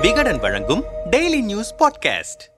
விகடன் வழங்கும் daily news podcast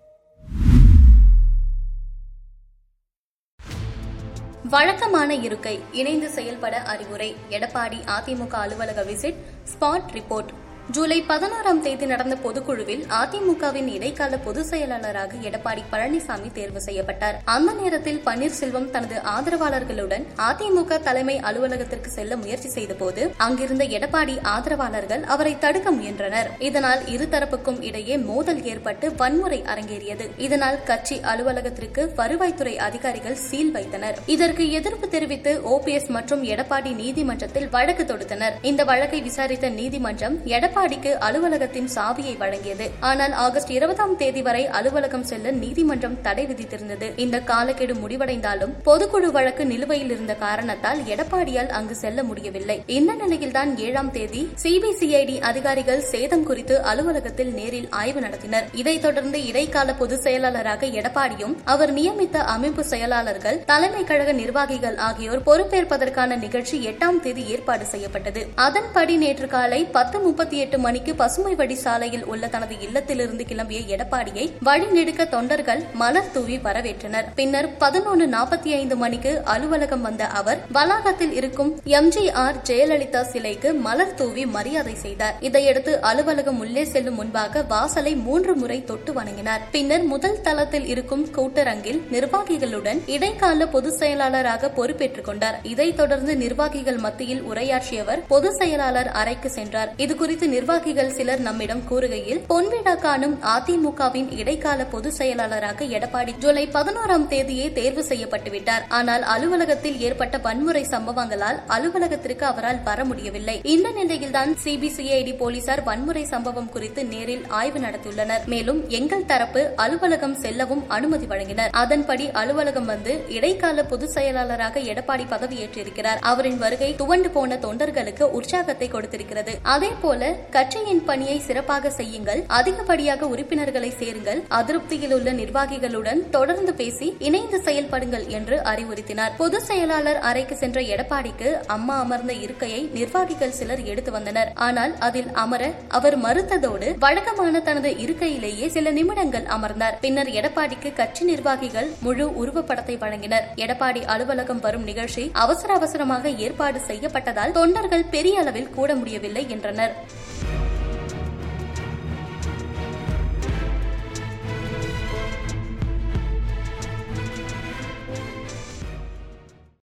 வழக்கமான இருக்கை இணைந்து செயல்பட அறிவுரை. எடப்பாடி அதிமுக அலுவலக விசிட் ஸ்பாட் ரிப்போர்ட் ஜூலை பதினாறாம் தேதி நடந்த பொதுக்குழுவில் அதிமுகவின் இடைக்கால பொதுச் செயலாளராக எடப்பாடி பழனிசாமி தேர்வு செய்யப்பட்டார். அந்த நேரத்தில் பன்னீர்செல்வம் தனது ஆதரவாளர்களுடன் அதிமுக தலைமை அலுவலகத்திற்கு செல்ல முயற்சி செய்தபோது அங்கிருந்த எடப்பாடி ஆதரவாளர்கள் அவரை தடுக்க முயன்றனர். இதனால் இருதரப்புக்கும் இடையே மோதல் ஏற்பட்டு வன்முறை அரங்கேறியது. இதனால் கட்சி அலுவலகத்திற்கு வருவாய்த்துறை அதிகாரிகள் சீல் வைத்தனர். இதற்கு எதிர்ப்பு தெரிவித்து ஓபிஎஸ் மற்றும் எடப்பாடி நீதிமன்றத்தில் வழக்கு தொடுத்தனர். இந்த வழக்கை விசாரித்த நீதிமன்றம் எடப்பாடிக்கு அலுவலகத்தின் சாவியை வழங்கியது. ஆனால் ஆகஸ்ட் இருபதாம் தேதி வரை அலுவலகம் செல்ல நீதிமன்றம் தடை விதித்திருந்தது. இந்த காலக்கெடு முடிவடைந்தாலும் பொதுக்குழு வழக்கு நிலுவையில் இருந்த காரணத்தால் எடப்பாடியால் அங்கு செல்ல முடியவில்லை. இந்த நிலையில்தான் ஏழாம் தேதி சிபிசிஐடி அதிகாரிகள் சேதம் குறித்து அலுவலகத்தில் நேரில் ஆய்வு நடத்தினர். இதைத் தொடர்ந்து இடைக்கால பொதுச் செயலாளராக எடப்பாடியும் அவர் நியமித்த அமைப்பு செயலாளர்கள் தலைமை கழக நிர்வாகிகள் ஆகியோர் பொறுப்பேற்பதற்கான நிகழ்ச்சி எட்டாம் தேதி ஏற்பாடு செய்யப்பட்டது. அதன்படி நேற்று காலை பத்து முப்பத்தி எட்டு மணிக்கு பசுமை வடி சாலையில் உள்ள தனது இல்லத்திலிருந்து கிளம்பிய எடப்பாடியை வழிநெடுக்க தொண்டர்கள் மலர் தூவி வரவேற்றனர். பின்னர் பதினொன்று நாற்பத்தி ஐந்து மணிக்கு அலுவலகம் வந்த அவர் வளாகத்தில் இருக்கும் எம்ஜிஆர் ஜெயலலிதா சிலைக்கு மலர் தூவி மரியாதை செய்தார். இதையடுத்து அலுவலகம் உள்ளே செல்லும் முன்பாக வாசலை மூன்று முறை தொட்டு வணங்கினார். பின்னர் முதல் தளத்தில் இருக்கும் கூட்டரங்கில் நிர்வாகிகளுடன் இடைக்கால பொதுச் செயலாளராக பொறுப்பேற்றுக் கொண்டார். இதைத் தொடர்ந்து நிர்வாகிகள் மத்தியில் உரையாற்றியவர் பொதுச் செயலாளர் அறைக்கு சென்றார். இதுகுறித்து நிர்வாகிகள் சிலர் நம்மிடம் கூறுகையில் பொன்விழா காணும் அதிமுகவின் இடைக்கால பொதுச் செயலாளராக எடப்பாடி ஜூலை பதினோராம் தேதியே தேர்வு செய்யப்பட்டுவிட்டார். ஆனால் அலுவலகத்தில் ஏற்பட்ட வன்முறை சம்பவங்களால் அலுவலகத்திற்கு அவரால் வர முடியவில்லை. இந்த நிலையில்தான் சிபிசிஐடி போலீசார் வன்முறை சம்பவம் குறித்து நேரில் ஆய்வு நடத்தியுள்ளனர். மேலும் எங்கள் தரப்பு அலுவலகம் செல்லவும் அனுமதி வழங்கினர். அதன்படி அலுவலகம் வந்து இடைக்கால பொதுச் செயலாளராக எடப்பாடி பதவியேற்றிருக்கிறார். அவரின் வருகை துவண்டு போன தொண்டர்களுக்கு உற்சாகத்தை கொடுத்திருக்கிறது. அதே போல கட்சியின் பணியை சிறப்பாக செய்யுங்கள் அதிகப்படியாக உறுப்பினர்களை சேருங்கள் அதிருப்தியில் உள்ள நிர்வாகிகளுடன் தொடர்ந்து பேசி இணைந்து செயல்படுங்கள் என்று அறிவுறுத்தினார். பொதுச் செயலாளர் அறைக்கு சென்ற எடப்பாடிக்கு அம்மா அமர்ந்த இருக்கையை நிர்வாகிகள் சிலர் எடுத்து வந்தனர். ஆனால் அதில் அமர அவர் மறுத்ததோடு வழக்கமான தனது இருக்கையிலேயே சில நிமிடங்கள் அமர்ந்தார். பின்னர் எடப்பாடிக்கு கட்சி நிர்வாகிகள் முழு உருவப்படத்தை வழங்கினர். எடப்பாடி அலுவலகம் வரும் நிகழ்ச்சி அவசர அவசரமாக ஏற்பாடு செய்யப்பட்டதால் தொண்டர்கள் பெரிய அளவில் கூட முடியவில்லை என்றனர்.